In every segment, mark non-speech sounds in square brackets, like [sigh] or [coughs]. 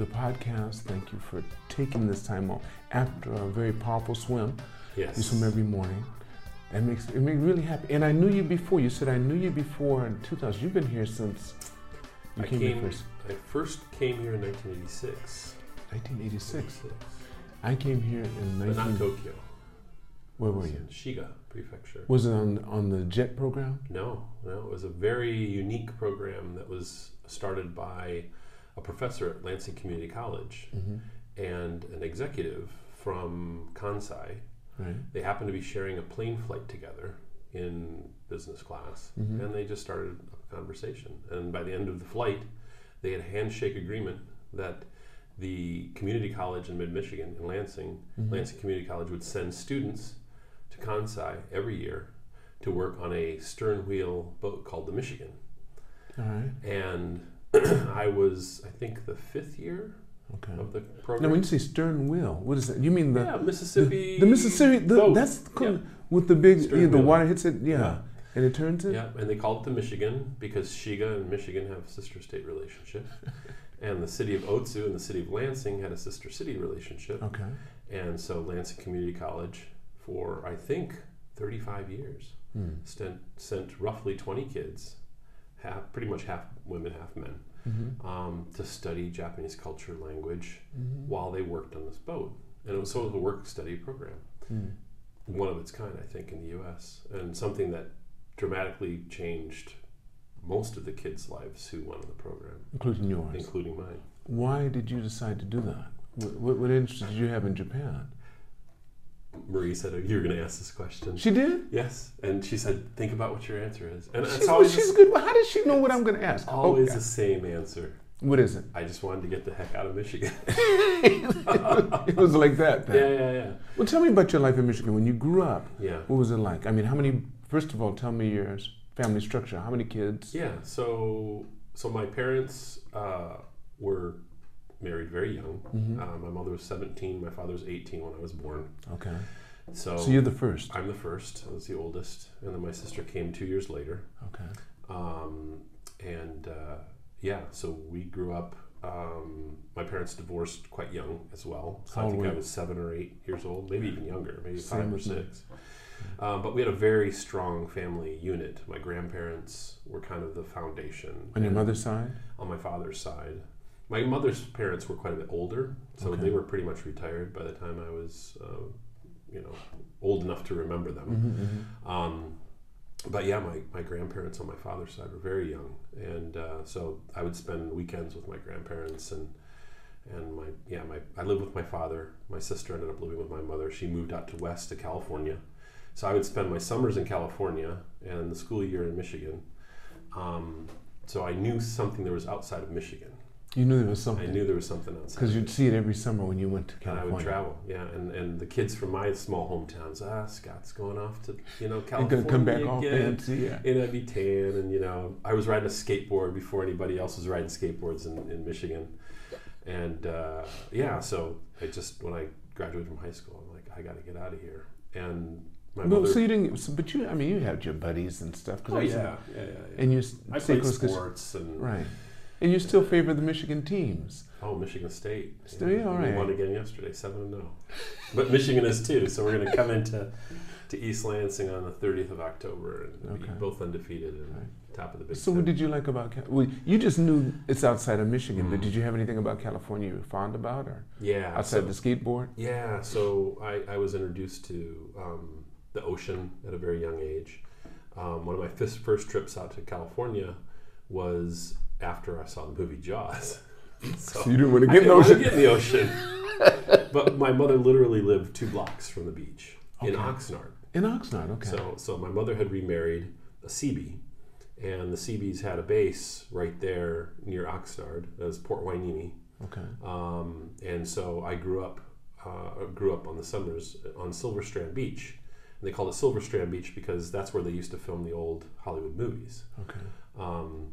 The podcast. Thank you for taking this time off after a very powerful swim. Yes. You swim every morning. That makes it makes really happy. And I knew you before. You said I knew you before in 2000. You've been here since you I came, came, here first. I first came here in 1986. 1986. I came here in 19... But not Tokyo. Where were was you? Shiga Prefecture. Was it on on the jet program? No, no. It was a very unique program that was started by a professor at Lansing Community College Mm-hmm. and an executive from Kansai. Right. They happened to be sharing a plane flight together in business class, Mhm. and they just started a conversation. And by the end of the flight, they had a handshake agreement that the community college in mid Michigan, in Lansing, Mhm. Lansing Community College, would send students to Kansai every year to work on a stern wheel boat called the Michigan. All right. And [coughs] I was, I think, the fifth year Okay. of the program. Now, when you say stern wheel, what is that? You mean the yeah, Mississippi. the, the Mississippi? The, boat. that's cool. Yeah. with the big yeah, the water hits it. Yeah. Yeah. and it turns it. Yeah, and they called it the Michigan because Shiga and Michigan have sister state relationship, [laughs] and the city of Otsu and the city of Lansing had a sister city relationship, Okay. and so Lansing Community College, for I think 35 years, Hmm. sent sent roughly 20 kids, half pretty much half women, half men, Mm-hmm. um, to study Japanese culture, language, Mm-hmm. while they worked on this boat, and it was sort of a work study program Hmm. one of its kind, I think, in the U.S. and something that dramatically changed most of the kids' lives who went on the program, Including yours. including mine. Why did you decide to do that? What, what, what interest did you have in Japan? Marie said, "You were going to ask this question." She did. yes, and she said, "Think about what your answer is." And She's, it's always she's good. How does she know what I'm going to ask? always Okay. the same answer. What is it? I just wanted to get the heck out of Michigan. [laughs] it was like that. Then. yeah, yeah, yeah, Well, tell me about your life in Michigan. When you grew up, yeah. what was it like? I mean, how many? First of all, tell me your family structure. How many kids? Yeah, so so my parents uh, were married very young. Mhm. Uh, my mother was 17, my father was 18 when I was born. Okay. So, So you're the first. I'm the first. I was the oldest, and then my sister came two years later. Okay. Um, and uh, yeah, so we grew up. Um, my parents divorced quite young as well. So How I think I was seven or eight years old, maybe even younger, maybe Same five or six. Um, but we had a very strong family unit. My grandparents were kind of the foundation. On your mother's side. on my father's side. My mother's parents were quite a bit older, so Okay. they were pretty much retired by the time I was, uh, you know, old enough to remember them. Mm-hmm, Um, but yeah, my, my grandparents on my father's side were very young, and uh, so I would spend weekends with my grandparents and and my yeah my I lived with my father. My sister ended up living with my mother. She moved out to west to California, so I would spend my summers in California and the school year in Michigan. Um, so I knew something there was outside of Michigan. You knew there was something. I knew there was something outside. because you'd see it every summer when you went to and I would travel, yeah, and, and the kids from my small hometowns, ah, Scott's going off to you know California come back again. and see. Yeah. And I'd be tan, and you know, I was riding a skateboard before anybody else was riding skateboards in, in Michigan, and uh, yeah, so I just when I graduated from high school, I'm like, I got to get out of here, and my Well, mother. so you didn't. So, but you, I mean, you had your buddies and stuff. 'cause oh I yeah, yeah, yeah, yeah. And you I played sports and right. And you still favor the Michigan teams. oh, Michigan State. Still, yeah, all We won again yesterday, seven and zero. But Michigan is too, so we're going [laughs] to come into to East Lansing on the 30th of October and be Okay. both undefeated and Right. top of the Big So, what did you like about? Cal- Well, you just knew it's outside of Michigan, but Mhm. did you have anything about California you were fond about, or yeah, outside so- the skateboard? Yeah, so I, I was introduced to um, the ocean at a very young age. Um, one of my first, first trips out to California was after I saw the movie Jaws. [laughs] so So you didn't want to get in the ocean. get in the ocean. but my mother literally lived two blocks from the beach in Oxnard. In Oxnard, okay. So, so my mother had remarried a Seabee, and the Seabees had a base right there near Oxnard, as Port Hueneme. Okay. Um, and so I grew up uh, grew up on the summers on Silver Strand Beach. And they called it Silver Strand Beach because that's where they used to film the old Hollywood movies. Okay. Um,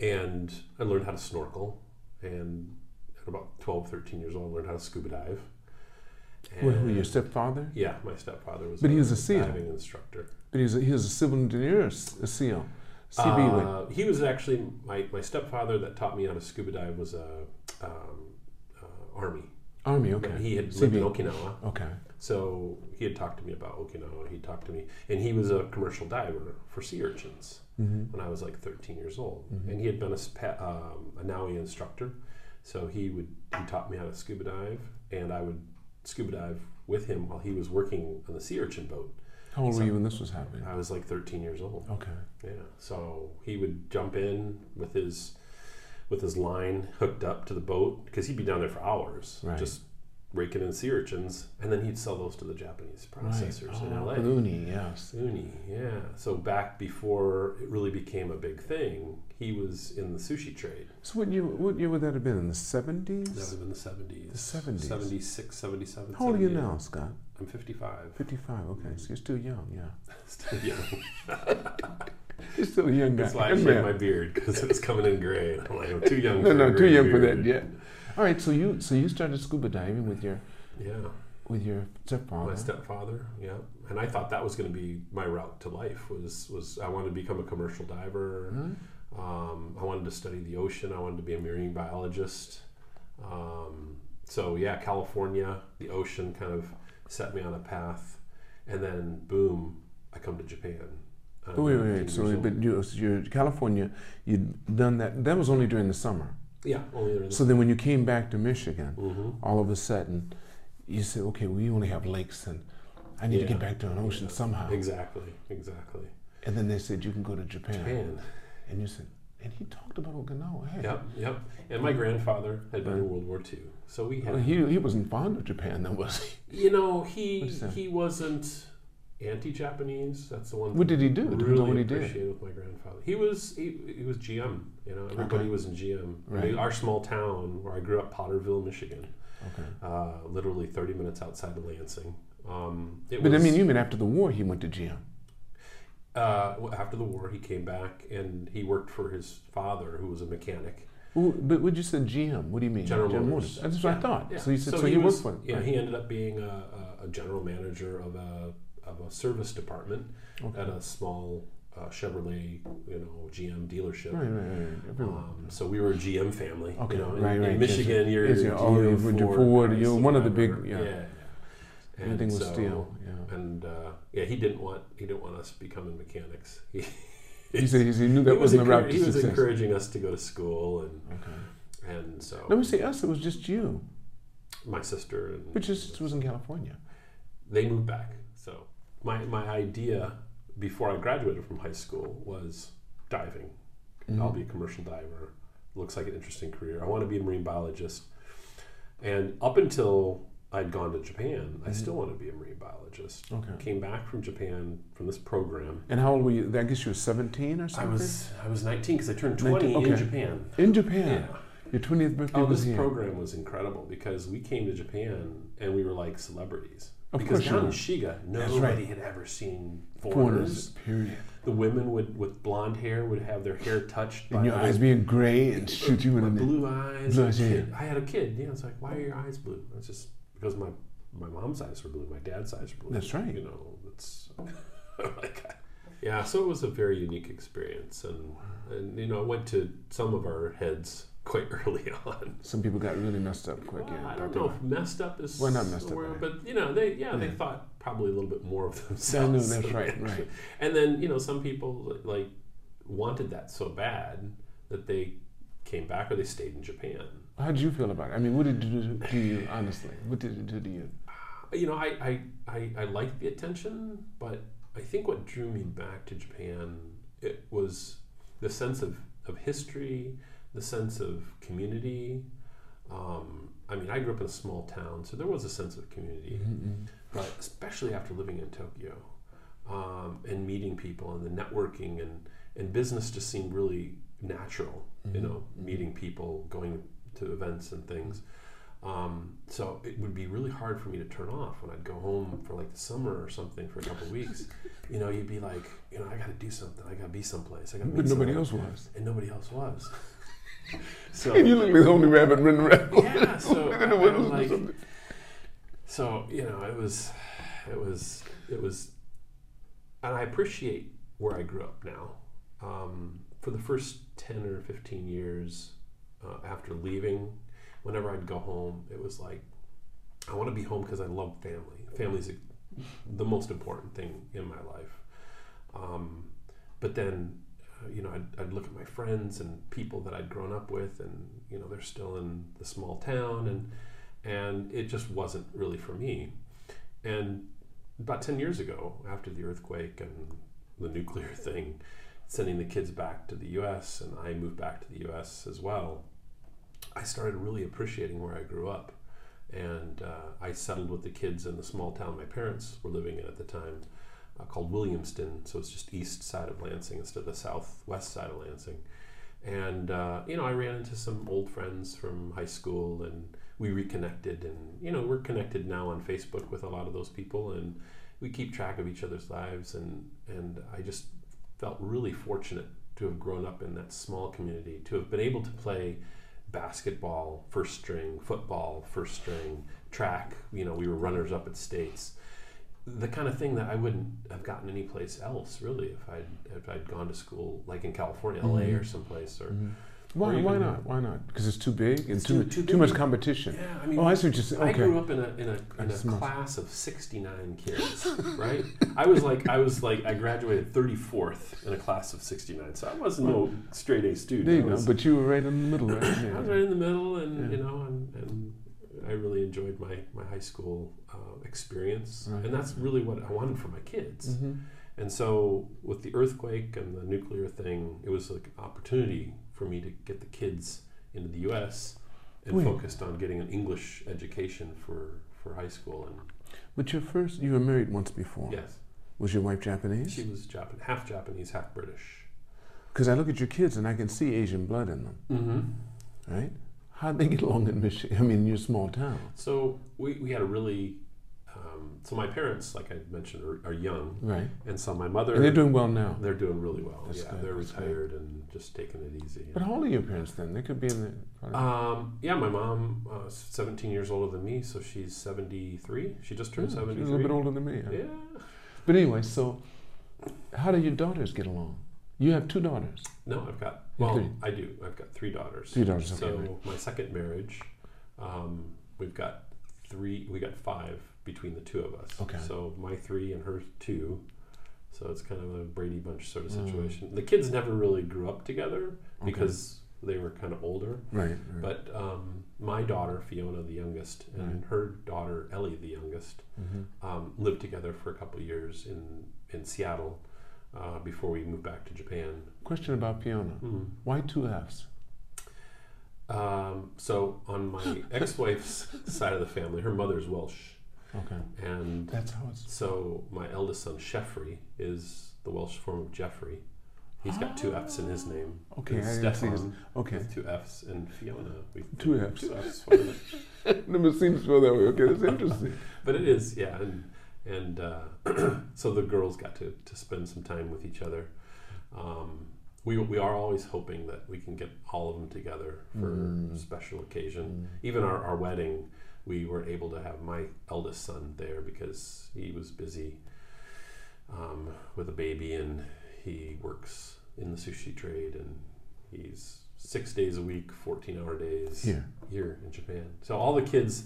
and I learned how to snorkel. And at about 12, 13 years old, I learned how to scuba dive. Who, who, your stepfather? Yeah, my stepfather was But he was a SEAL. diving instructor. But he was a, he was a civil engineer, a SEAL, CB. Uh, he was actually my, my stepfather that taught me how to scuba dive was a um, uh, army. Army. Okay. He had lived in Okinawa, Okay. so he had talked to me about Okinawa. He talked to me, and he was a commercial diver for sea urchins hmm when I was like 13 years old, Mhm. and he had been a, um, a NAUI instructor. So he would he taught me how to scuba dive, and I would scuba dive with him while he was working on the sea urchin boat. How old So- were you when this was happening? I was like 13 years old. Okay. Yeah. So he would jump in with his with his line hooked up to the boat because he'd be down there for hours, Right. just raking in sea urchins, and then he'd sell those to the Japanese processors right. in Oh, LA. Uni, yes. Uni, yeah. So back before it really became a big thing, he was in the sushi trade. So what year? What year would that have been? In the 70s? That would have been the 70s. The 70s. 76, 77. How old are you now, Scott? I'm 55. Fifty-five. Okay, so you're still young. Yeah, [laughs] Still young. [laughs] you're still a young guy. That's why I shaved my beard because it was coming in gray. I'm like, I'm too young. No, no, too young for that yet. All right, so you so you started scuba diving with your Yeah. with your stepfather. my stepfather yeah and i thought that was going to be my route to life was was i wanted to become a commercial diver Huh? um, i wanted to study the ocean i wanted to be a marine biologist um, so yeah california the ocean kind of set me on a path and then boom i come to japan Oh, wait, wait, wait. So, but you, so you're California. You'd done that. That was only during the summer. Yeah only there So then, when you came back to Michigan, hmm all of a sudden, you said, "Okay, we only have lakes, and I need to get back to an ocean Yeah. somehow." exactly exactly. And then they said you can go to Japan, japan. And you said, and he talked about Okinawa. Hey, yep yep. And my grandfather had been in world war ii so we had Well, he he wasn't fond of Japan, then was he? You know, he he wasn't anti-Japanese. That's the one. What did he do? Really what he did. appreciated with my grandfather. He was he, he was GM. You know, everybody Okay. was in GM. I mean, our small town where I grew up, Potterville, Michigan, Okay. uh, literally 30 minutes outside of Lansing. Um, it But I mean, you mean after the war, he went to GM. uh, after the war, he came back and he worked for his father, who was a mechanic. Well, but what you say GM? What do you mean? General Motors. That's what I thought. yeah. So he said so, he, was, worked for. Him. Yeah, right. he ended up being a, a general manager of a of a service department Okay. at a small uh, Chevrolet, you know, GM dealership. Right, right, right. Um, so we were a GM family. Okay, you know, in, right, in right, yes, Michigan, yes. you're Yes, GM, oh, you're Ford, Ford, you're Chrysler, one of the big- yeah. yeah. yeah. Was so- steel. Yeah. And uh, yeah, he didn't want he didn't want us becoming mechanics. [laughs] He, He said he knew that he was, wasn't the route he was success. encouraging us to go to school, and Okay. and so Let me say us. It was just you, my sister and but just was in California. they moved back. My my idea before I graduated from high school was diving. Mm-hmm. I'll be a commercial diver. Looks like an interesting career. I want to be a marine biologist. And up until I'd gone to Japan, I Mhm. still wanted to be a marine biologist. Okay. Came back from Japan from this program. And how old were you? I guess you were 17 or something? I was I was 19 because I turned 20 19, in. Japan. in Japan. Yeah. Your 20th birthday Oh, was this here. program was incredible because we came to Japan and we were like celebrities. Of because down in. Shiga, nobody right. had ever seen Foreigners. foreigners. Period. The women would with blonde hair would have their hair touched by And your eyes being gray and shoot you in the blue eyes. Blue eyes, yeah. I had a kid. Yeah, it's like, why are your eyes blue? It's just because my my mom's eyes were blue, my dad's eyes were blue. That's right. You know, it's [laughs] like, yeah. So it was a very unique experience, and and you know, I went to some of our heads quite [laughs] early on. Some people got really messed up quick. Well, yeah, I don't know if messed up is Well, not messed up, but you know, they yeah, they thought probably a little bit more of [laughs] themselves. know that's right, [laughs] right. and then you know some people like wanted that so bad that they came back or they stayed in Japan. How did you feel about it? I mean, what did it do to you, honestly? What did it do to you? Uh, you know, I I, I, I liked the attention, but I think what drew me back to Japan it was the sense of, of history, the sense of community. Um, I mean, I grew up in a small town, so there was a sense of community. Mm-mm. but especially after living in Tokyo um, and meeting people and the networking and and business just seemed really natural. You Mhm. know, meeting people, going to events and things. Um, so it would be really hard for me to turn off when I'd go home for like the summer or something for a couple of weeks. [laughs] You know, you'd be like, you know, I got to do something. I got to be someplace. I got to. But nobody else was. And nobody else was. [laughs] so And you look like the only rabbit running around. yeah, so [laughs] at the windows I'm or something. so you know, it was, it was, it was, and I appreciate where I grew up now. Um, for the first ten or fifteen years uh, after leaving, whenever I'd go home, it was like, I want to be home because I love family. Family's the most important thing in my life. Um, but then, you know, I'd, I'd look at my friends and people that I'd grown up with, and you know, they're still in the small town, and and it just wasn't really for me. And about ten years ago, after the earthquake and the nuclear [laughs] thing, sending the kids back to the U.S. and I moved back to the U.S. as well. I started really appreciating where I grew up, and uh, I settled with the kids in the small town my parents were living in at the time, uh, called Williamston. So it's just east side of Lansing instead of the southwest side of Lansing. And uh, you know, I ran into some old friends from high school, and we reconnected. And you know, we're connected now on Facebook with a lot of those people, and we keep track of each other's lives. And and I just felt really fortunate to have grown up in that small community, to have been able to play basketball first string, football first string, track. You know, we were runners up at states. The kind of thing that I wouldn't have gotten anyplace else, really, if I'd if I'd gone to school like in California, LA, Mhm. or someplace. Or Mhm. Why, or why not? Why not? Because it's too big and too, too- too, too much competition. yeah, I mean, Oh, I see what you're saying. I grew up in a in a, in a class of sixty nine [laughs] kids, right? I was like I was like I graduated thirty fourth in a class of sixty nine, so I wasn't no straight A student. There you go. But you were right in the middle, right? [coughs] I was right in the middle, and Yeah. you know, and, and I really enjoyed my my high school uh, experience, Right. and that's really what I wanted for my kids. Mhm. And so, with the earthquake and the nuclear thing, it was like an opportunity for me to get the kids into the U.S. and Wait. focused on getting an English education for for high school. And But your first, you were married once before. yes, Was your wife Japanese? she was Japan, half Japanese, half British. Because I look at your kids and I can see Asian blood in them, Mm-hmm. right? How'd they get along in Michigan? I mean, in your small town. So we, we had a really um, so my parents, like I mentioned, are, are young, Right. and so my mother And they're doing well now. They're doing really well. That's yeah, good, they're that's good. retired and just taking it easy. But how old are your parents then? They could be in the. Um, yeah, my mom, uh, 17 years older than me, so she's 73. She just turned Yeah, she's 73. a little bit older than me. Yeah. But anyway, so how do your daughters get along? You have two daughters. No, I've got. Well, three? I do. I've got three daughters. Three daughters, okay, So right. my second marriage, um, we've got three. We got five between the two of us. Okay. So my three and her two. So it's kind of a Brady Bunch sort of Mm. situation. The kids never really grew up together Okay. because they were kind of older. Right. right. But um, my daughter, Fiona, the youngest, and Right. her daughter, Ellie, the youngest, Mhm. um, lived together for a couple of years in, in Seattle uh, before we moved back to Japan. Question about Fiona. Mm. Why two F's? Um, so, on my [laughs] ex wife's side of the family, her mother's Welsh. Okay. And That's how it's. so, my eldest son, Sieffre, is the Welsh form of Jeffrey. He's got two F's in his name. Okay, And I didn't see his. Stefan Okay. with two F's, and Fiona. We, Two F's. Two F's. [laughs] Never seems to go that way. Okay, that's interesting. but it is yeah and and uh, [clears throat] so the girls got to, to spend some time with each other um, we, we are always hoping that we can get all of them together for Mm. a special occasion even our, our wedding we weren't able to have my eldest son there because he was busy um, with a baby and he works in the sushi trade and he's six days a week 14 hour days Here. here in Japan. So all the kids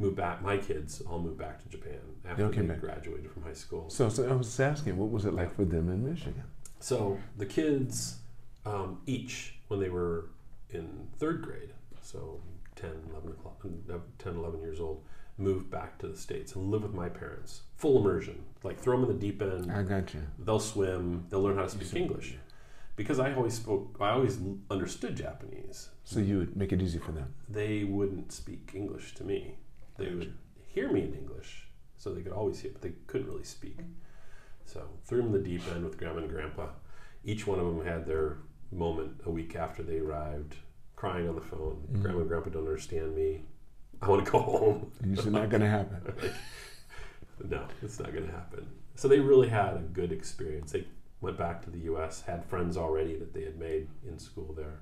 moved back. My kids all moved back to Japan after They they back. graduated from high school. So, so I was asking, what was it like for them in Michigan? So the kids um, each, when they were in third grade, so 10, 11, o'clock, uh, 10, 11 years old, moved back to the States and live with my parents. Full immersion. Like throw them in the deep end. I got you. They'll swim. They'll learn how to speak. English. Because I always spoke, I always understood Japanese. So you would make it easy for them. they wouldn't speak English to me. They would hear me in English, so they could always hear, but they couldn't really speak. So threw them in the deep end with grandma and grandpa. each one of them had their moment a week after they arrived, crying on the phone. Mhm. Grandma and Grandpa don't understand me. I want to go [laughs] home. Said not going to happen. [laughs] no, it's not going to happen. So they really had a good experience. They went back to the U.S., had friends already that they had made in school there,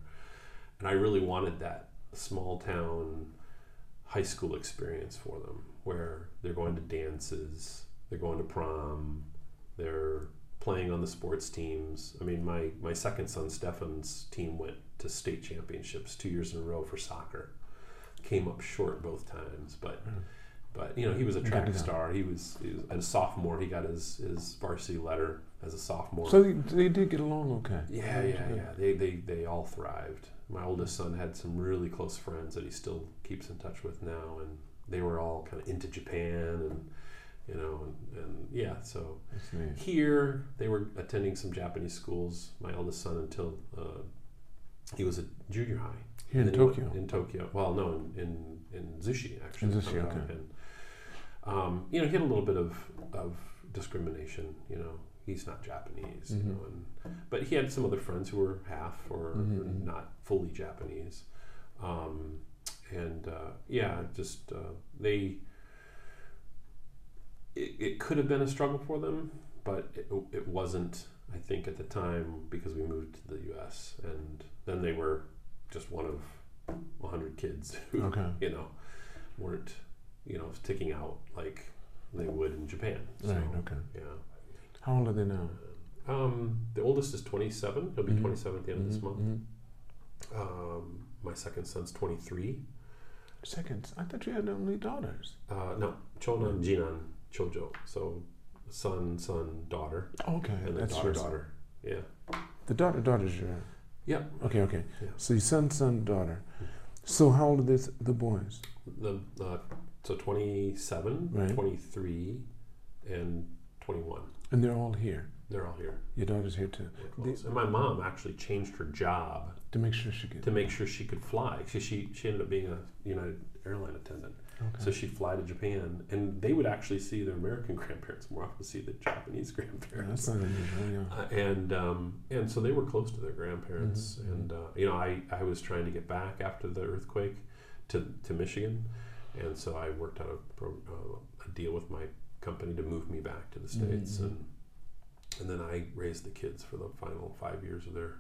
and I really wanted that small town high school experience for them, where they're going to dances, they're going to prom, they're playing on the sports teams. I mean, my my second son Stefan's team went to state championships two years in a row for soccer. Came up short both times, but Mm. but you know he was a track star. He was, he was as a sophomore. He got his his varsity letter as a sophomore. So they, they did get along okay. Yeah, yeah, yeah. They, they, they all thrived. My oldest son had some really close friends that he still keeps in touch with now, and they were all kind of into Japan, and you know, and, and yeah. So here they were attending some Japanese schools. My eldest son until uh, he was a junior high Here in And then he went- Tokyo. In Tokyo. Well, no, in in, in Zushi actually. In Zushi, Uh, okay. And, um, you know, he had a little bit of of discrimination. You know, he's not Japanese. You Mhm. know, and but he had some other friends who were half or Mhm, mhm. not fully Japanese. Um, and uh, yeah, just uh, they. It, it could have been a struggle for them, but it, it wasn't. I think at the time because we moved to the U.S. and then they were just one of 100 kids [laughs] who Okay. you know weren't you know sticking out like they would in Japan. So, Right, okay. Yeah. How old are they now? Um, the oldest is 27. He'll be Mhm. 27 at the end of this Mhm, month. mhm. Um, my second son's 23. Seconds. I thought you had only daughters. Uh, no, Chonan, Jinan, Chojo. So son, son, daughter, Okay, and that's daughter, first. daughter. Yeah. The daughter, daughter's your. Yeah. Okay, okay. Yeah. So your son, son, daughter. So how old are this, the boys? The uh, so 27, Right. 23, and 21. And they're all here. They're all here. Your daughter's here too. We're and my mom actually changed her job To make sure she gets. to make sure she could fly. She she, she ended up being a United airline attendant. Okay. So she'd fly to Japan, and they would actually see their American [laughs] grandparents more often than see the Japanese Yeah, grandparents. that's not unusual. Yeah. Uh, and um, and so they were close to their grandparents, Mhm, and uh, you know I, I was trying to get back after the earthquake to, to Michigan, and so I worked out a, pro, uh, a deal with my company to move me back to the states, Mhm. and and then I raised the kids for the final five years of their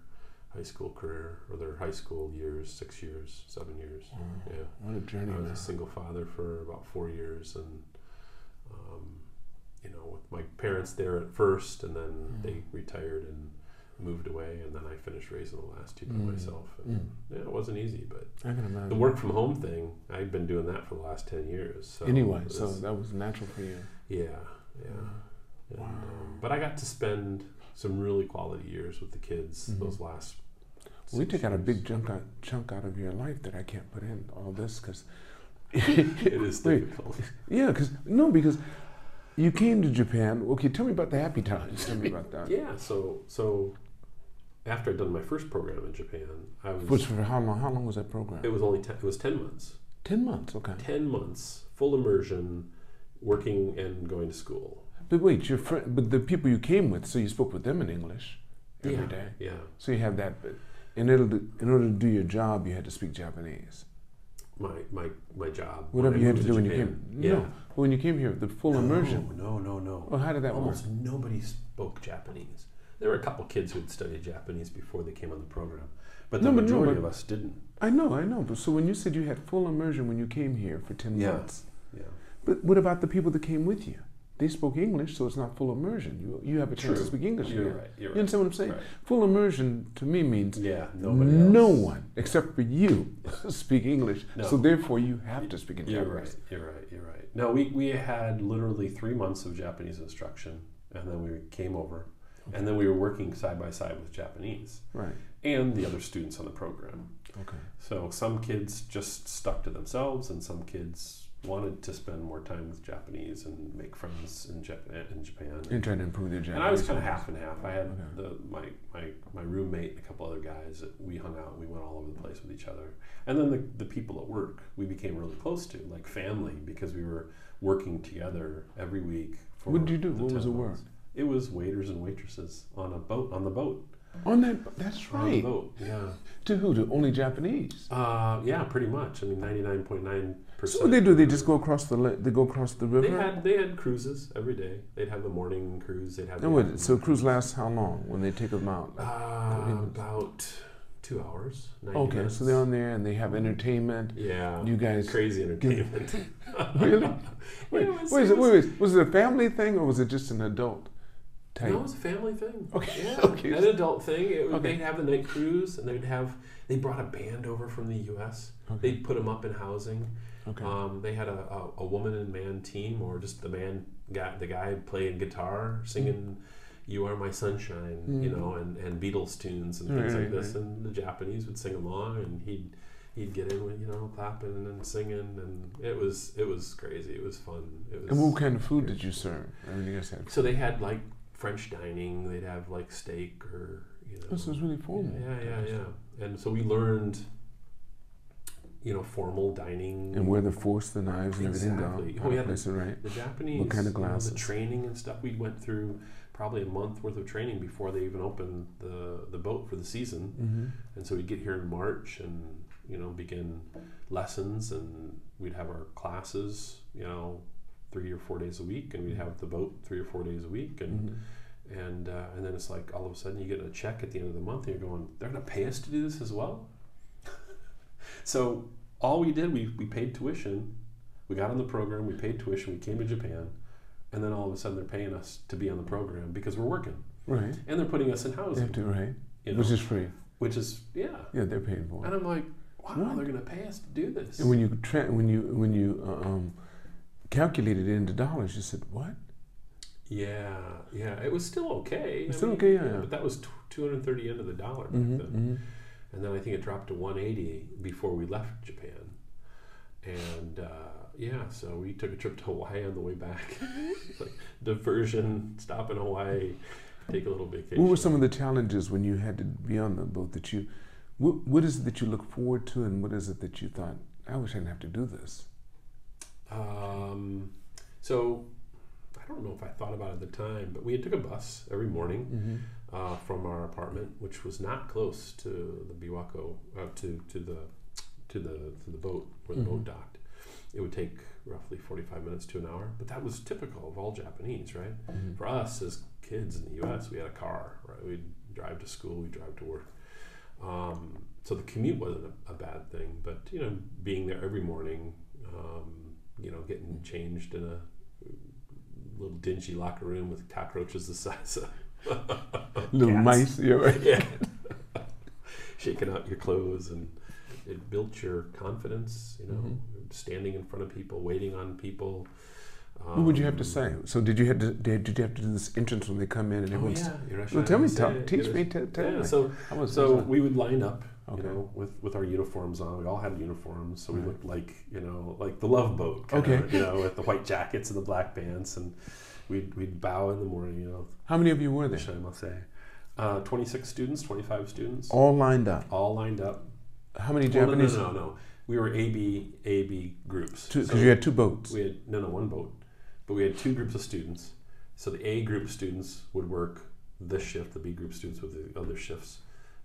high school career or their high school years, six years, seven years. Wow. Yeah. What a journey, I was man. a single father for about four years, and um, you know, with my parents there at first, and then Mm. they retired and moved away, and then I finished raising the last two by Mm. myself. And, Mm. Yeah, it wasn't easy, but I can imagine. the work from home thing, I've been doing that for the last ten years. So anyway, so that was natural for you. Yeah, yeah. And, Wow. um, but I got to spend some really quality years with the kids Mhm. those last. We took out a big chunk out, chunk out of your life that I can't put in all this because. [laughs] It is difficult. Yeah, because no, because you came to Japan. Okay, tell me about the happy times. Tell me about that. [laughs] Yeah, so so after I'd done my first program in Japan, I was Which for how long? How long was that program? it was only ten, it was ten months. Ten months. Okay. Ten months, full immersion, working and going to school. But wait, your friend, but the people you came with, so you spoke with them in English every yeah, day. Yeah, So you have that, but in order to, in order to do your job, you had to speak Japanese. my my my job. Whatever when you had to moved do when you Japan. came. Yeah. No, but when you came here, the full immersion. No, no, no. Well, how did that work? Almost work? nobody spoke Japanese. There were a couple kids who had studied Japanese before they came on the program, but the No, but no, majority but- of us didn't. I know, I know. But so when you said you had full immersion when you came here for ten Yeah. months, Yeah. But what about the people that came with you? They spoke English, so it's not full immersion. You you have a chance to speak English You're again. right. You're You understand what I'm saying? Right. Full immersion to me means Yeah. Nobody no else. one except for you [laughs] speak English. No. So therefore, you have to speak in You're Japanese. right. You're right. You're right. No, we, we had literally three months of Japanese instruction, and then we came over, and then we were working side by side with Japanese Right. and the other students on the program. Okay. So some kids just stuck to themselves, and some kids wanted to spend more time with Japanese and make friends in, Jap- in Japan. And trying to improve their Japanese. And I was kind of half and half. I had Okay. the my, my my roommate and a couple other guys that we hung out. We went all over the place with each other. And then the, the people at work we became really close to, like family, because we were working together every week. For What did you do? What was 10 the work? It was waiters and waitresses on a boat on the boat. On that, that's on the right. boat. Yeah. To who? To only Japanese. Uh, yeah, pretty much. I mean, ninety nine point nine. So what they do? They just go across the they go across the river. They had they had cruises every day. They'd have the morning cruise. They'd have. the so cruise lasts how long when they take them out? Like, Uh, about two hours. okay, minutes. so they're on there and they have entertainment. Yeah. You guys Crazy entertainment. [laughs] really? [laughs] Wait, it was- wait, it it, wait, was- wait, was it a family thing or was it just an adult type? No, it was a family thing. Okay, Yeah, [laughs] okay. an adult thing. It, Okay. They'd have the night cruise, and they'd have. They brought a band over from the U.S. Okay. They'd put them up in housing. Okay. Um, they had a, a, a woman and man team, or just the man guy, the guy playing guitar, singing "You Are My Sunshine," you Mm. know, and, and Beatles tunes and Right, things like right, this. And the Japanese would sing along, and he'd he'd get in with you know clapping and singing, and it was it was crazy. It was fun. It was. and what kind of food did you serve? I mean, you guys had. So they had like French dining. They'd have like steak or you know. This was really formal. Yeah, yeah, yeah. And so we learned, you know, formal dining. And where the force, the knives, and everything. Oh, yeah, place it right. the Japanese, What kind of you know, glasses? the training and stuff. We went through probably a month worth of training before they even opened the the boat for the season. Mm-hmm. And so we'd get here in March and you know begin lessons, and we'd have our classes, you know, three or four days a week, and we'd have the boat three or four days a week, and Mm-hmm. and uh, and then it's like all of a sudden you get a check at the end of the month and you're going they're going to pay us to do this as well [laughs] so all we did we, we paid tuition we got on the program we paid tuition we came to japan and then all of a sudden they're paying us to be on the program because we're working Right. and they're putting us in They housing have to, right? you know, Which is free. which is yeah Yeah, they're paying for. It. And i'm like wow Right. they're going to pay us to do this And when you tra- when you when you uh, um, calculated it into dollars, you said what? yeah yeah it was still okay It's I still mean, okay, yeah, yeah. but that was t- 230 yen of the dollar back Mm-hmm, then and then I think it dropped to 180 before we left Japan. And uh, yeah, so we took a trip to Hawaii on the way back, [laughs] like diversion, stop in Hawaii, take a little vacation. What were some of the challenges when you had to be on the boat that you? What, what is it that you look forward to, and what is it that you thought? I wish I didn't have to do this. Um, so I don't know if I thought about it at the time, but we took a bus every morning Mm-hmm. Uh, from our apartment, which was not close to the Biwako, uh, to to the to the to the boat where the boat Mhm. docked. It would take roughly forty five minutes to an hour, but that was typical of all Japanese, right? Mm-hmm. For us as kids in the U.S., we had a car, right? We'd drive to school, we'd drive to work. Um, so the commute wasn't a, a bad thing, but you know, being there every morning, um, you know, getting changed in a little dingy locker room with cockroaches the size of Little cats. mice, yeah, right. [laughs] yeah. Shaking out your clothes and it built your confidence, you know, Mhm. standing in front of people, waiting on people. What would you have to Um, say? So did you have to did you have to do this entrance when they come in and Oh everyone's? yeah, Well, tell me, teach Irash- me, tell, tell Yeah, me. so so we would line up, Okay. you know, with, with our uniforms on. We all had uniforms, so we Right. looked like you know, like the Love Boat, Okay. you know, with the white jackets and the black pants, and we'd we'd bow in the morning, you know. how many of you were there? Shame I'll say, uh, twenty six students, twenty five students, All lined up. all lined up. How many Well, no, no, Japanese? no, no, no. We were A B A B groups. Because So you had two boats. we had no, no, one boat, but we had two groups of students. So the A group students would work this shift, the B group students with the other shifts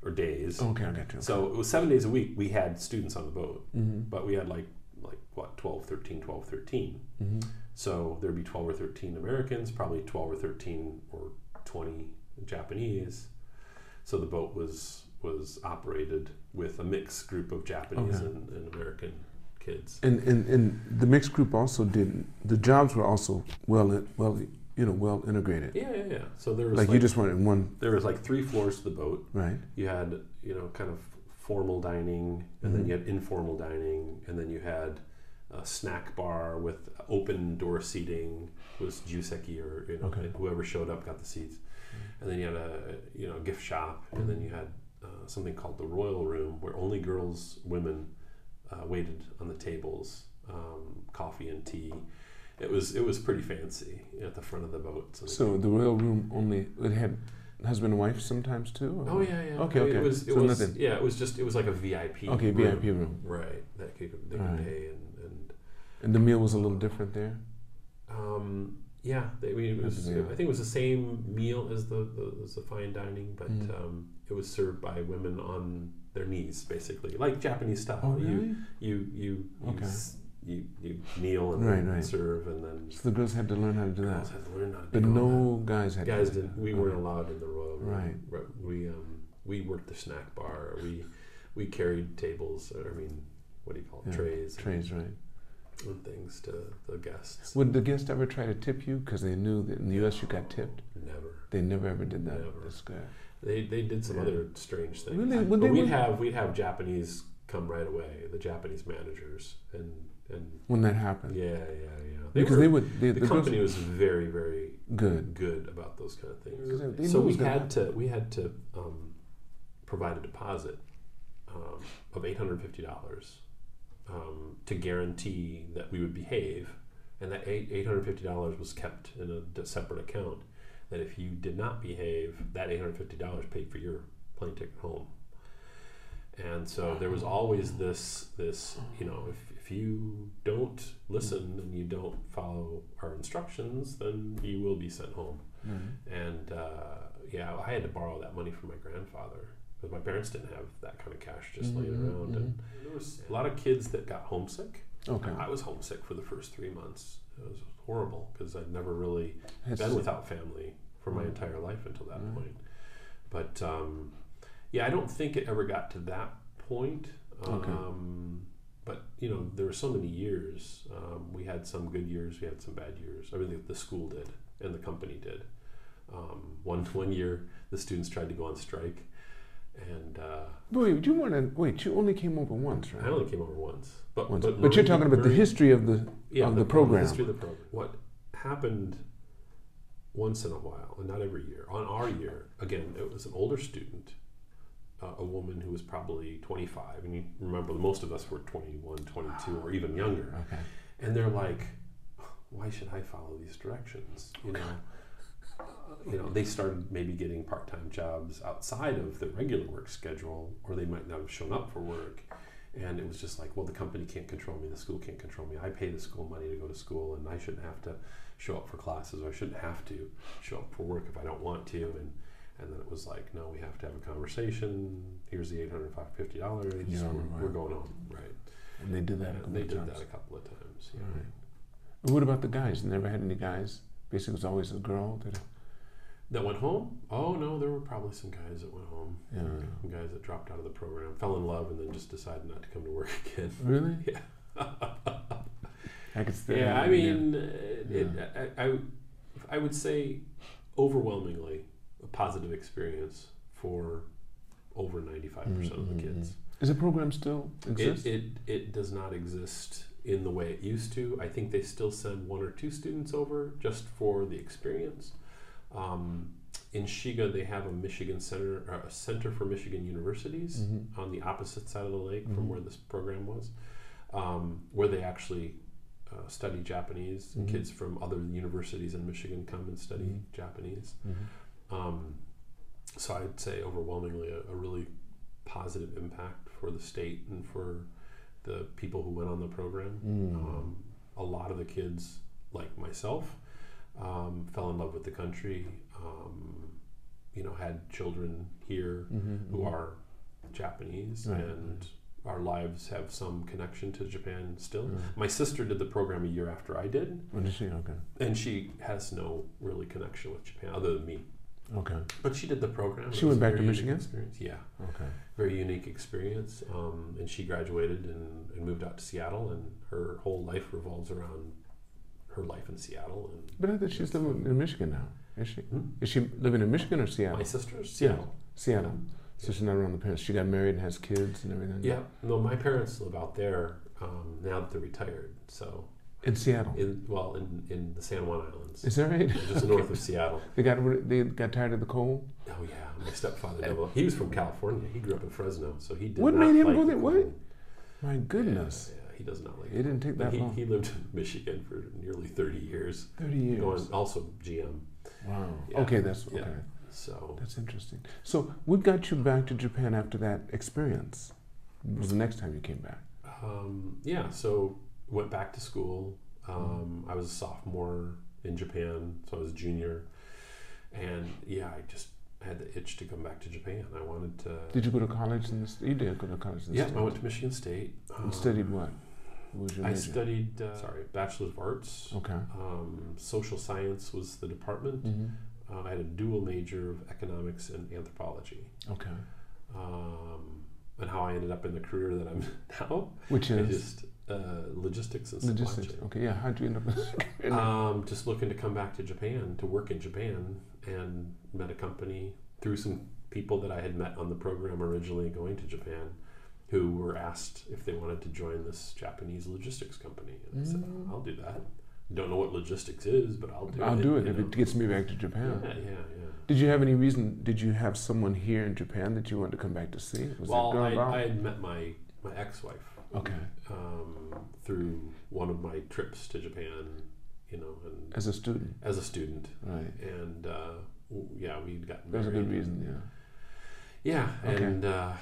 or days. okay, I got you. So it was seven days a week. We had students on the boat, Mm-hmm. but we had like like what 12, 13, 12, 13. Mm-hmm. So there'd be 12 or 13 Americans, probably 12 or 13 or 20 Japanese. So the boat was was operated with a mixed group of Japanese Okay. and, and American kids. And, and and the mixed group also did the jobs were also well well you know well integrated. Yeah, yeah, yeah. So there was Like, like, you just in one there was like three floors to the boat. right. You had you know kind of formal dining, and then mm-hmm. you had informal dining, and then you had a snack bar with open door seating was juseki or you know Okay. whoever showed up got the seats, and then you had a you know gift shop, and then you had uh, something called the royal room where only girls, women uh, waited on the tables, um, coffee and tea. It was it was pretty fancy at the front of the boat. So, So the royal room only it had husband and wife sometimes too. or- oh yeah, yeah. Okay, I mean, okay. It was it So was nothing- yeah. It was just it was like a VIP. Okay, room. VIP room. Right. That could they could Alright. pay and and And the meal was a little different there. um, Yeah, they, I mean, it was. Yeah. I think it was the same meal as the, the as the fine dining, but Mm. um, it was served by women on their knees, basically, like Japanese style. Oh, You really? you you you, Okay. s- you, you kneel and Right, then right. serve, and then So the girls had to learn how to do that. girls had to learn how to But no guys had guys to didn't. that. We Okay. weren't allowed in the royal room. Right. We um we worked the snack bar. We we carried tables. Or, I mean, what do you call it? Yeah, Trays. Trays, right. And, things to the guests. Would the guest ever try to tip you? Because they knew that in the U.S. you got tipped. Never. They never ever did that. Never. That's good. They, they did some Yeah. other strange things. Really? Would But we'd have we'd have Japanese come right away, the Japanese managers, and and When that happened. yeah, yeah, yeah. because were- they would. They, the, the, company was very very good. good about those kind of things. they So we had to we had to um, provide a deposit um, of eight hundred fifty dollars um, to guarantee that we would behave, and that eight eight hundred fifty dollars was kept in a separate account. That if you did not behave, that eight hundred fifty dollars paid for your plane ticket home. And so there was always this this you know if, if you don't listen and you don't follow our instructions, then you will be sent home. Mhm. And uh, yeah, I had to borrow that money from my grandfather because my parents didn't have that kind of cash just laying Mhm, around. And there was a lot of kids that got homesick. Okay. I was homesick for the first three months. It was horrible because I'd never really Has- been without family for my Mm. entire life until that Mm. point. But um, yeah, I don't think it ever got to that point. Okay. Um, but you know, there were so many years. Um, we had some good years, we had some bad years. I mean, the, the school did, and the company did. Um, one [laughs] one year, the students tried to go on strike, and uh, Wait, you want to wait? You only came over once, right? I only came over once. But Once. but, But, you're talking about the history of the yeah, of the program. history of the program. What happened once in a while, and not every year. On our year, again, it was an older student, uh, a woman who was probably 25, and you remember most of us were 21, 22, or even younger. Okay. And they're like, "Why should I follow these directions?" You know. You know, they started maybe getting part-time jobs outside of the regular work schedule, or they might not have shown up for work. And it was just like, well, the company can't control me, the school can't control me. I pay the school money to go to school, and I shouldn't have to show up for classes, or I shouldn't have to show up for work if I don't want to. And and then it was like, no, we have to have a conversation. Here's the eight hundred fifty dollars. Yeah, we're, right. we're going home, right? And they did that. a couple they of did times. that a couple of times. Yeah. Right. What about the guys? Never had any guys. Basically, it was always a girl. That, That went home? Oh no, there were probably some guys that went home. yeah. Some guys that dropped out of the program, fell in love, and then just decided not to come to work [laughs] again. Really? [laughs] Yeah. I could still. yeah, I mean, uh, it, Yeah. I, I, I would say overwhelmingly a positive experience for over 95% of the Mhm, kids. Is the program still exist? It, it, it does not exist in the way it used to. I think they still send one or two students over just for the experience. Um, in Shiga, they have a Michigan Center, or a Center for Michigan Universities Mhm. on the opposite side of the lake Mhm. from where this program was, um, where they actually uh, study Japanese. Mhm. Kids from other universities in Michigan come and study Mhm. Japanese. Mhm. Um, so I'd say overwhelmingly a, a really positive impact for the state and for the people who went on the program. Mm. Um, a lot of the kids, like myself, um, fell in love with the country. Um, you know, had children here Mhm, who mhm. are Japanese, Right, and our lives have some connection to Japan still. Right. My sister did the program a year after I did, What is she? Okay. and she has no really connection with Japan other than me. Okay. But she did the program. She went back to Michigan? Experience. Yeah, Okay. very unique experience. Um, and she graduated and, and moved out to Seattle, and her whole life revolves around her life in Seattle. And But I thought she's living in Michigan now. Is she? Hmm? Is she living in Michigan or Seattle? my sister's Seattle. Seattle. Seattle. So she's not around the parents. She got married and has kids and everything. Yeah, no, my parents live out there um, now that they're retired. So, In Seattle. in well, in, in the San Juan Islands, Is that right? just [laughs] north of Seattle. They got they got tired of the cold. Oh yeah, my stepfather never. He was from California. He grew up in Fresno, so he did. What made him like go there? What? My goodness. Yeah, yeah, he does not like. It didn't take But that he, long. he lived in Michigan for nearly 30 years. Thirty years. Going also GM. Wow. Okay, that's okay. So That's interesting. So, what got you back to Japan after that experience? Was the next time you came back? um, yeah, so went back to school. Um, I was a sophomore in Japan. So I was a junior, and yeah, I just had the itch to come back to Japan. I wanted to. Did you go to college in this? You did go to college in the Yeah, States. I went to Michigan State. And studied what? What I major? studied, uh, sorry, Bachelor of Arts. Okay. Um, social science was the department. hmm Uh, I had a dual major of economics and anthropology. Okay. Um, and how I ended up in the career that I'm [laughs] now, Which is just uh, logistics and logistics. chain. Okay. Yeah. How'd you end up? [laughs] Um, just looking to come back to Japan to work in Japan, and met a company through some people that I had met on the program originally going to Japan, who were asked if they wanted to join this Japanese logistics company, and I said, Mm. "I'll do that." Don't know what logistics is, but I'll do I'll it. do it if know. it gets me back to Japan. Yeah, yeah, yeah. Did you have any reason? Did you have someone here in Japan that you wanted to come back to see? Was well, I. I had met my my ex-wife. Okay. Um, through one of my trips to Japan, you know, and As a student, as a student, right? and uh, yeah, we'd gotten That was a good reason. Yeah. Yeah, Okay. and, uh,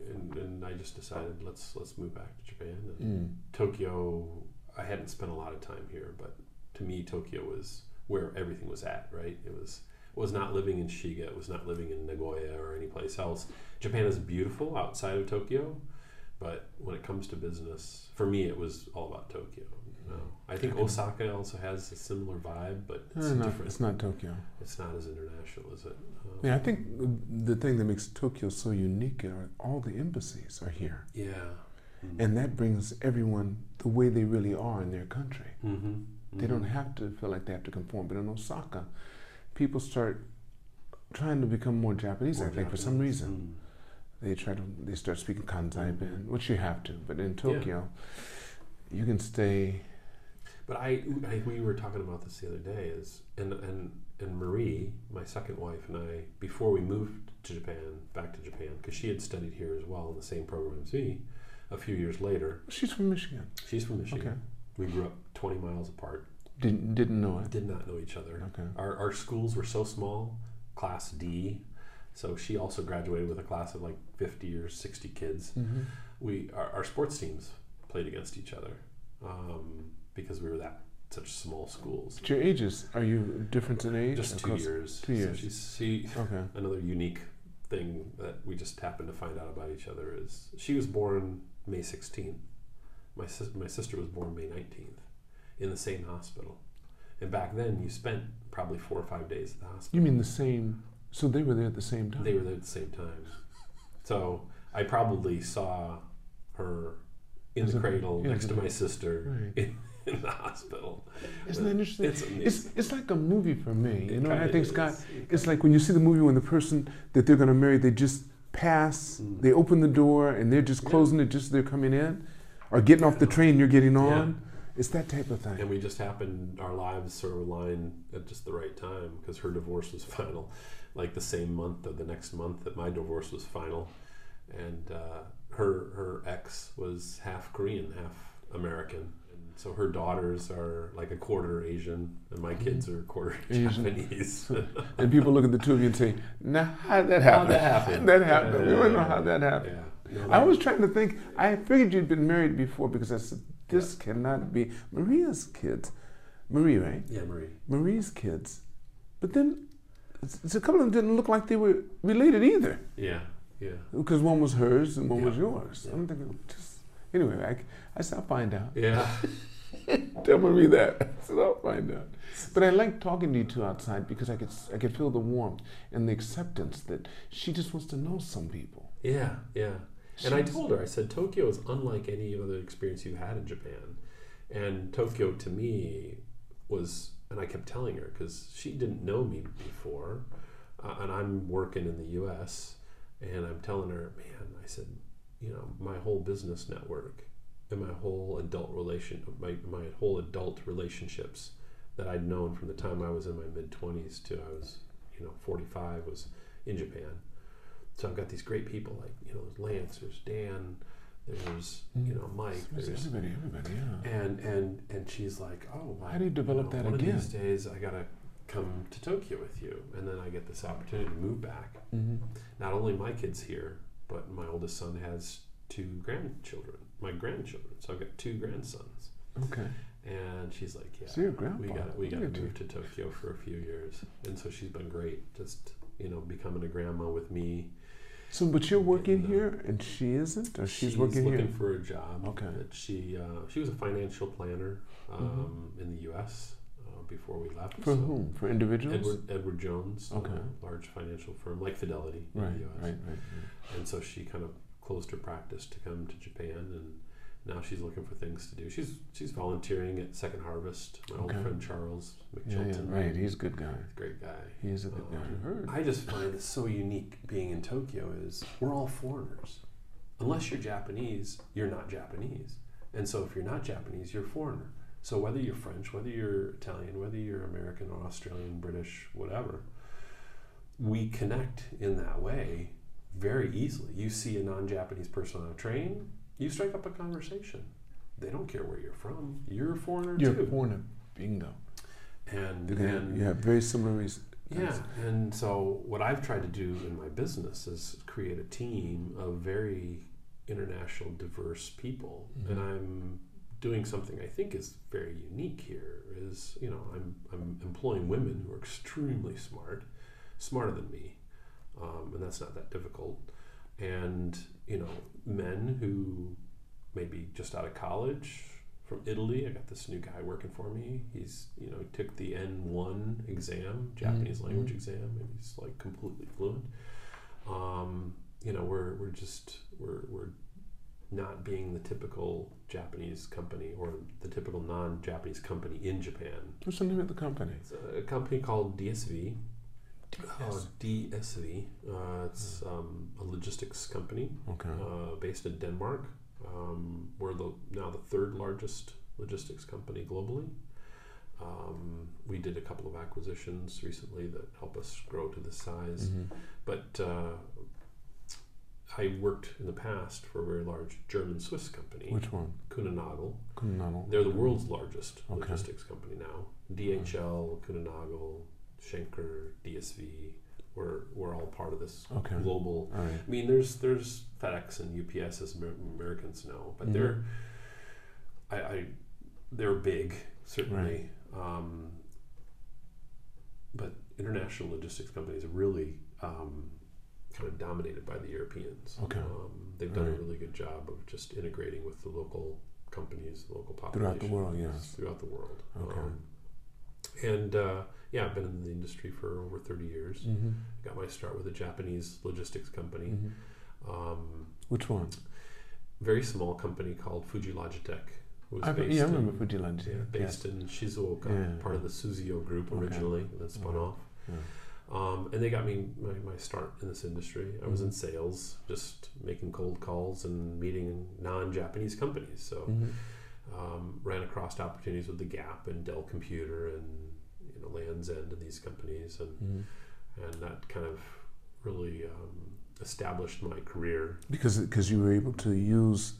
and and I just decided let's let's move back to Japan. And Mm. Tokyo, I hadn't spent a lot of time here, but to me, Tokyo was where everything was at. Right, it was was not living in Shiga, it was not living in Nagoya or any place else. Japan is beautiful outside of Tokyo, but when it comes to business, for me, it was all about Tokyo. No, I think Osaka also has a similar vibe, but it's Uh, no, different. it's not Tokyo. It's not as international, is it? Um, Yeah, I think the- thing that makes Tokyo so unique are all the embassies are here, Yeah. Mm. and that brings everyone the way they really are in their country. Mm-hmm. They don't have to feel like they have to conform. But in Osaka, people start trying to become more Japanese. I think for some reason they try to they start speaking Kansai. Ben, which you have to. But in Tokyo, you can stay. But I, I, we were talking about this the other day. Is and and and Marie, my second wife, and I, before we moved to Japan, back to Japan, because she had studied here as well in the same program as me. A few years later, She's from Michigan. she's from Michigan. Okay. We grew up 20 miles apart. Didn't didn't know it. Did not know each other. Okay. Our, our schools were so small, class D. So she also graduated with a class of like 50 or 60 kids. hmm we our, our sports teams played against each other um, because we were that such small schools. But your ages are you different in age? Just two years. two years. So she's, she Okay. another unique thing that we just happened to find out about each other is she was born May 16th. My sis- my sister was born May 19th in the same hospital. And back then, you spent probably four or five days at the hospital. You mean the same? So they were there at the same time. They were there at the same time. So I probably saw her in As the a- cradle yeah, next to my sister Right. in, [laughs] in the hospital. Isn't that interesting? It's It's, it's like a movie for me. You know, I think Scott. is. It It's like when you see the movie when the person that they're going to marry, they just pass, Mm. they open the door, and they're just Yeah. closing it just as they're coming in, or getting off the train you're getting Yeah. on. It's that type of thing. And we just happened, our lives sort of aligned at just the right time because her divorce was [laughs] final, like the same month or the next month that my divorce was final. And uh, her her ex was half Korean, half American. And so her daughters are like a quarter Asian, and my kids are a quarter [laughs] Asian. Japanese. [laughs] and people look at the two of you and say, "Nah, how did that happen? that happen? [laughs] that happened. we Yeah. want to know how that happened." yeah. No, I was trying to think. I figured you'd been married before because I said, "This cannot be Maria's kids." Marie, right? yeah, Marie. Marie's kids. But then, a couple of them didn't look like they were related either. Yeah, yeah. Because one was hers and one was Yeah. yours. I'm thinking, just anyway. I, I said I'll find out. Yeah. [laughs] Tell me that. I said I'll find out. But I like talking to you two outside because I could I could feel the warmth and the acceptance that she just wants to know some people. Yeah, yeah. And I told her, I said, Tokyo is unlike any other experience you've had in Japan. And Tokyo to me was, and I kept telling her because she didn't know me before, uh, and I'm working in the U.S. And I'm telling her, man, I said, you know, my whole business network and my whole adult relation, my my whole adult relationships that I'd known from the time I was in my mid 20s to I was, you know, 45 was in Japan. So I've got these great people like you know there's Lance, there's Dan, there's you know Mike, There's there's everybody, everybody, yeah. and and and she's like, oh, well, How do you develop know, that one again? of these days I gotta come to Tokyo with you, and then I get this opportunity to move back. hmm Not only my kids here, but my oldest son has two grandchildren, my grandchildren. So I've got two grandsons, Okay. And she's like, yeah, So you're grandpa. we got we got to move to Tokyo for a few years, and so she's been great. Just you know, becoming a grandma with me. So, but you're working And, uh, here, and she isn't, or she's, working She's looking here. for a job. Okay. She uh, she was a financial planner um, Mhm. in the U.S. Uh, before we left. For so whom? For individuals? Edward Edward Jones, Okay. a large financial firm like Fidelity Right, in the U.S. right, right, right. And so she kind of closed her practice to come to Japan, and now she's looking for things to do. She's she's volunteering at Second Harvest. My Okay. old friend Charles McJilton. Yeah, yeah, right. He's a good guy. great guy. He is a good guy. Um, I. I just find it so unique being in Tokyo is we're all foreigners. Unless you're Japanese, you're not Japanese. And so if you're not Japanese, you're a foreigner. So whether you're French, whether you're Italian, whether you're American or Australian, British, whatever, we connect in that way very easily. You see a non-Japanese person on a train, you strike up a conversation. They don't care where you're from. You're a foreigner too. You're too. a foreigner. Bingo. And, and you have very similar reasons. yeah, and so what I've tried to do in my business is create a team of very international, diverse people, and Mhm. I'm doing something I think is very unique here. Is you know I'm I'm employing women who are extremely smart, smarter than me, um, and that's not that difficult, and you know men who maybe just out of college from Italy. I got this new guy working for me. He's you know took the N1 exam, Japanese Mhm. language exam, and he's like completely fluent. Um, you know we're we're just we're we're not being the typical Japanese company or the typical non-Japanese company in Japan. What's the name of the company? It's a company called DSV. Uh, DSV. Uh, it's um, a logistics company Okay. uh, based in Denmark. Um, we're the, now the third largest logistics company globally. Um, we did a couple of acquisitions recently that help us grow to this size. Mhm. But uh, I worked in the past for a very large German Swiss company, Which one? Kuehne+Nagel. Kunanal. They're the world's largest Okay. logistics company now. DHL, Kuehne+Nagel, Schenker, DSV. We're, we're all part of this Okay. global right. I mean, there's there's FedEx and UPS as Americans know, but Mhm. they're I, I they're big certainly, um, but international logistics companies are really um, kind of dominated by the Europeans. Okay. Um, they've done Right. a really good job of just integrating with the local companies, the local population Throughout the world, yes. throughout the world. Okay. Um, and uh, yeah, I've been in the industry for over 30 years. Mm-hmm. Got my start with a Japanese logistics company. Mm-hmm. Um, Which one? very small company called Fuji Logitec. Was I, based yeah, I in, remember Fujiland. yeah, based in Shizuoka, Yeah, part of the Suzuyo group Okay. originally, then spun Yeah. off. Um, and they got me my, my start in this industry. I was in Mhm. sales, just making cold calls and meeting non-Japanese companies. So Mhm. um, ran across opportunities with the Gap and Dell Computer and know Lands End and these companies, and Mhm. and that kind of really um, established my career. Because because you were able to use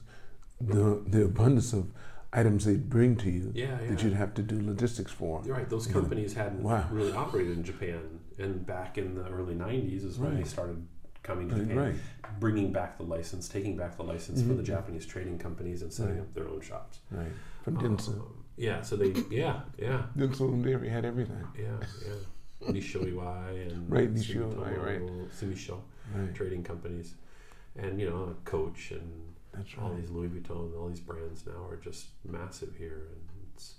the the abundance of items they'd bring to you Yeah, yeah. that you'd have to do logistics for. You're right. Those Yeah. companies hadn't Wow. really operated in Japan, and back in the early '90s is when they started coming to Japan, right, bringing back the license, taking back the license for the Mhm. Japanese trading companies, and setting Right. up their own shops. right. From Denso. Um, yeah. So they, yeah, yeah, Denso and Dairy had everything. yeah, yeah. Nissho Iwai and [laughs] Right, Nissho right. Sumisho Right. trading companies, and you know, Coach and That's all right. these Louis Vuitton, and all these brands now are just massive here, and it's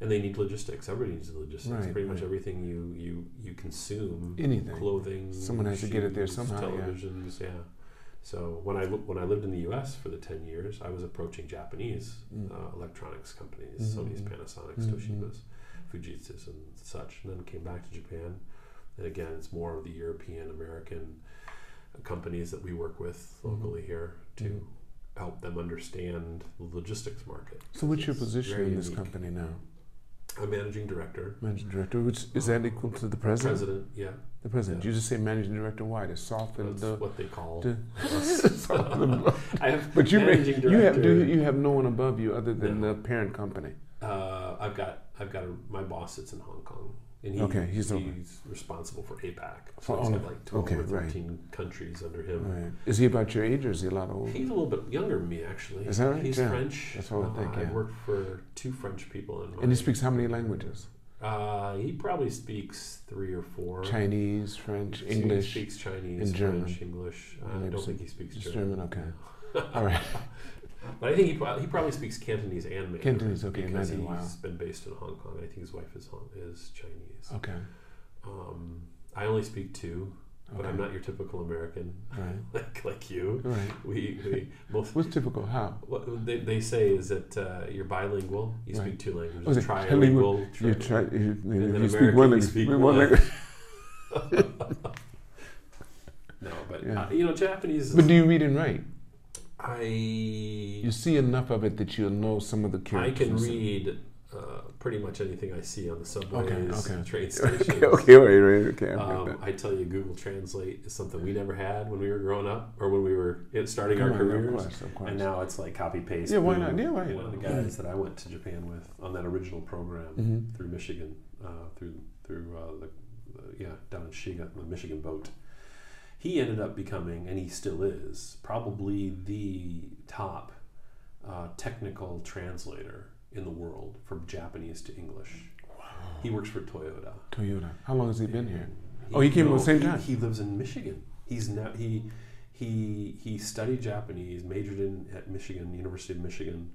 and they need logistics. Everybody needs logistics. Right, Pretty much everything you you you consume, Anything. clothing, Someone has to get it there shoes, somehow, yeah. Televisions, yeah. So when I when I lived in the U.S. for the ten years, I was approaching Japanese Mm. uh, electronics companies, Mhm. Sony's, Panasonic's, Mhm. Toshiba's, Fujitsu's, and such. And then came back to Japan, and again, it's more of the European American companies that we work with Mhm. locally here to Mhm. help them understand the logistics market. So what's your position in this unique. company now? I'm managing director, Managing director, which is that equal to the president? president. Yeah, The president. Yeah. You just say managing director. Why to soften that's the. what they call the- [laughs] us. [laughs] [laughs] I have But you managing you have do you have no one above you other than No. the parent company. Uh, I've got I've got a, my boss sits in Hong Kong, and he, Okay, he's he's, responsible for APAC. So he's all got like twelve okay, or right. countries under him. Right. Is he about your age or is he a lot older? He's a little bit younger than me, actually. Is that right? He's Yeah. French. That's what I Uh, think, I've yeah. worked for two French people. And he speaks how many languages? Uh, he probably speaks three or four. Chinese, French, English. He speaks Chinese, and German. French, English. Uh, I don't think he speaks German. German. Okay. [laughs] All right. [laughs] But I think he, pro- he probably speaks Cantonese and Mandarin. Cantonese, okay, because Mandarin, he's wow. been based in Hong Kong. I think his wife is Hong, is Chinese. Okay. Um, I only speak two, but I'm not your typical American Right. [laughs] like like you. Right. We, we most What's typical? How? what they, they say is that uh, you're bilingual. You Right. speak two languages. Was it trilingual. [laughs] You try. You, if you speak one you language. speak one language. [laughs] no, but Yeah. uh, you know Japanese. Is, But do you read and write? I You see enough of it that you'll know some of the characters. I can read pretty much anything I see on the subways, okay. [laughs] train stations. okay. Okay. Right. Right. Okay. I Um. I tell you, Google Translate is something we never had when we were growing up, or when we were in- starting our on, careers. Of course. Of course. And now it's like copy paste. Yeah, why not? Yeah, why One of the guys that I went to Japan with on that original program Mhm. through Michigan, uh, through through uh, the, the yeah down in Shiga, the Michigan boat. He ended up becoming, and he still is, probably the top uh, technical translator in the world from Japanese to English. He works for Toyota. Toyota. How long has he been here? He- Oh, he came at the same he- time? He lives in Michigan. He's now he he he studied Japanese, majored in at Michigan, University of Michigan,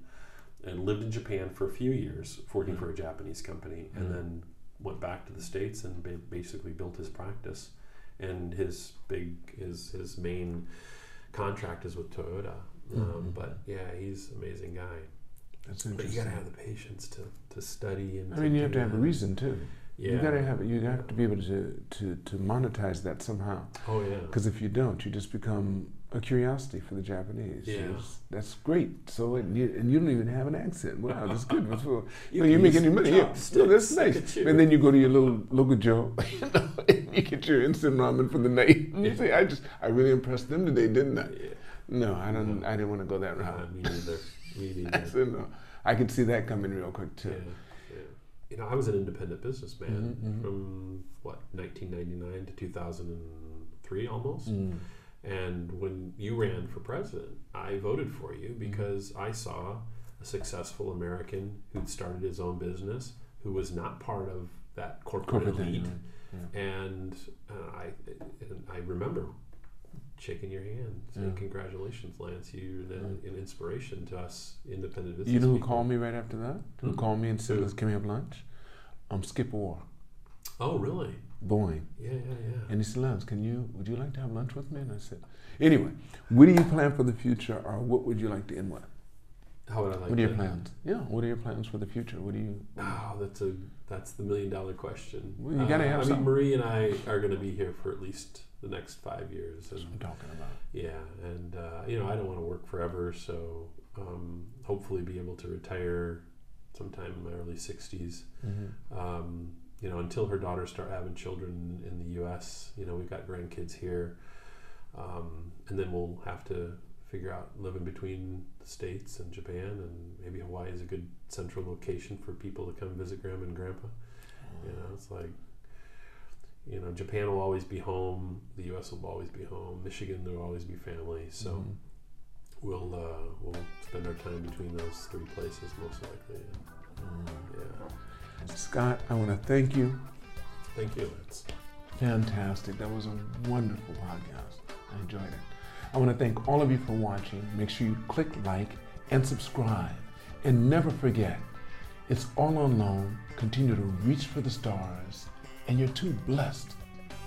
and lived in Japan for a few years, working for a Japanese company, and Mhm. then went back to the states and ba- basically built his practice. And his big his his main contract is with Toyota. Um, Mhm. but yeah, he's an amazing guy. That's But you interesting. gotta have the patience to, to study and. I mean, you have to have a that. reason too. Yeah. You gotta have. You have to be able to to to monetize that somehow. Oh yeah. Because if you don't, you just become a curiosity for the Japanese. Yeah. That's great. So and you, and you don't even have an accent. Wow, that's good. [laughs] That's cool. You know, you're making any money. Yeah, no, that's nice. And then you go to your little local Joe, [laughs] you know, and you get your instant ramen for the night. And [laughs] you say, I just, I really impressed them today, didn't I? Yeah. No, I don't. No. I didn't want to go that route. me neither. [laughs] Neither. no. I could see that coming real quick too. yeah. You know, I was an independent businessman Mhm, mhm. from what 1999 to 2003 almost. Mm. And when you ran for president, I voted for Mm-hmm. you because I saw a successful American who'd started his own business, who was not part of that corporate, Corporate elite, thing. right? and uh, I and I remember shaking your hand, saying, Yeah. "Congratulations, Lance! You're an, an inspiration to us independent business." You know who people." called me right after that? Who Hmm? called me and said, "Let's can we have lunch?" I'm um, Skip Orr, Oh, really? Boeing. Yeah, yeah, yeah. And he said, Lance, can you, would you like to have lunch with me? And I said, anyway, what do you plan for the future or what would you like to end with? How would I like what are your plans? Yeah, what are your plans for the future? What do you, Oh, that's a that's the million dollar question. Well, you gotta Uh, have I mean. Marie and I are going to be here for at least the next five years, that's what I'm and talking about. yeah, and uh, you know, I don't want to work forever, so um, hopefully be able to retire sometime in my early 60s. Mm-hmm. Um, you know, until her daughters start having children in the U.S. You know, we've got grandkids here, um, and then we'll have to figure out living between the states and Japan, and maybe Hawaii is a good central location for people to come visit grandma and grandpa. You know, it's like, you know, Japan will always be home. The U.S. will always be home. Michigan, there will always be family. So Mhm. we'll uh, we'll spend our time between those three places most likely. Mm-hmm. Yeah. Scott, I want to thank you. Thank you. Lance. Fantastic. That was a wonderful podcast. I enjoyed it. I want to thank all of you for watching. Make sure you click like and subscribe. And never forget, it's all on loan. Continue to reach for the stars, and you're too blessed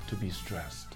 to be stressed.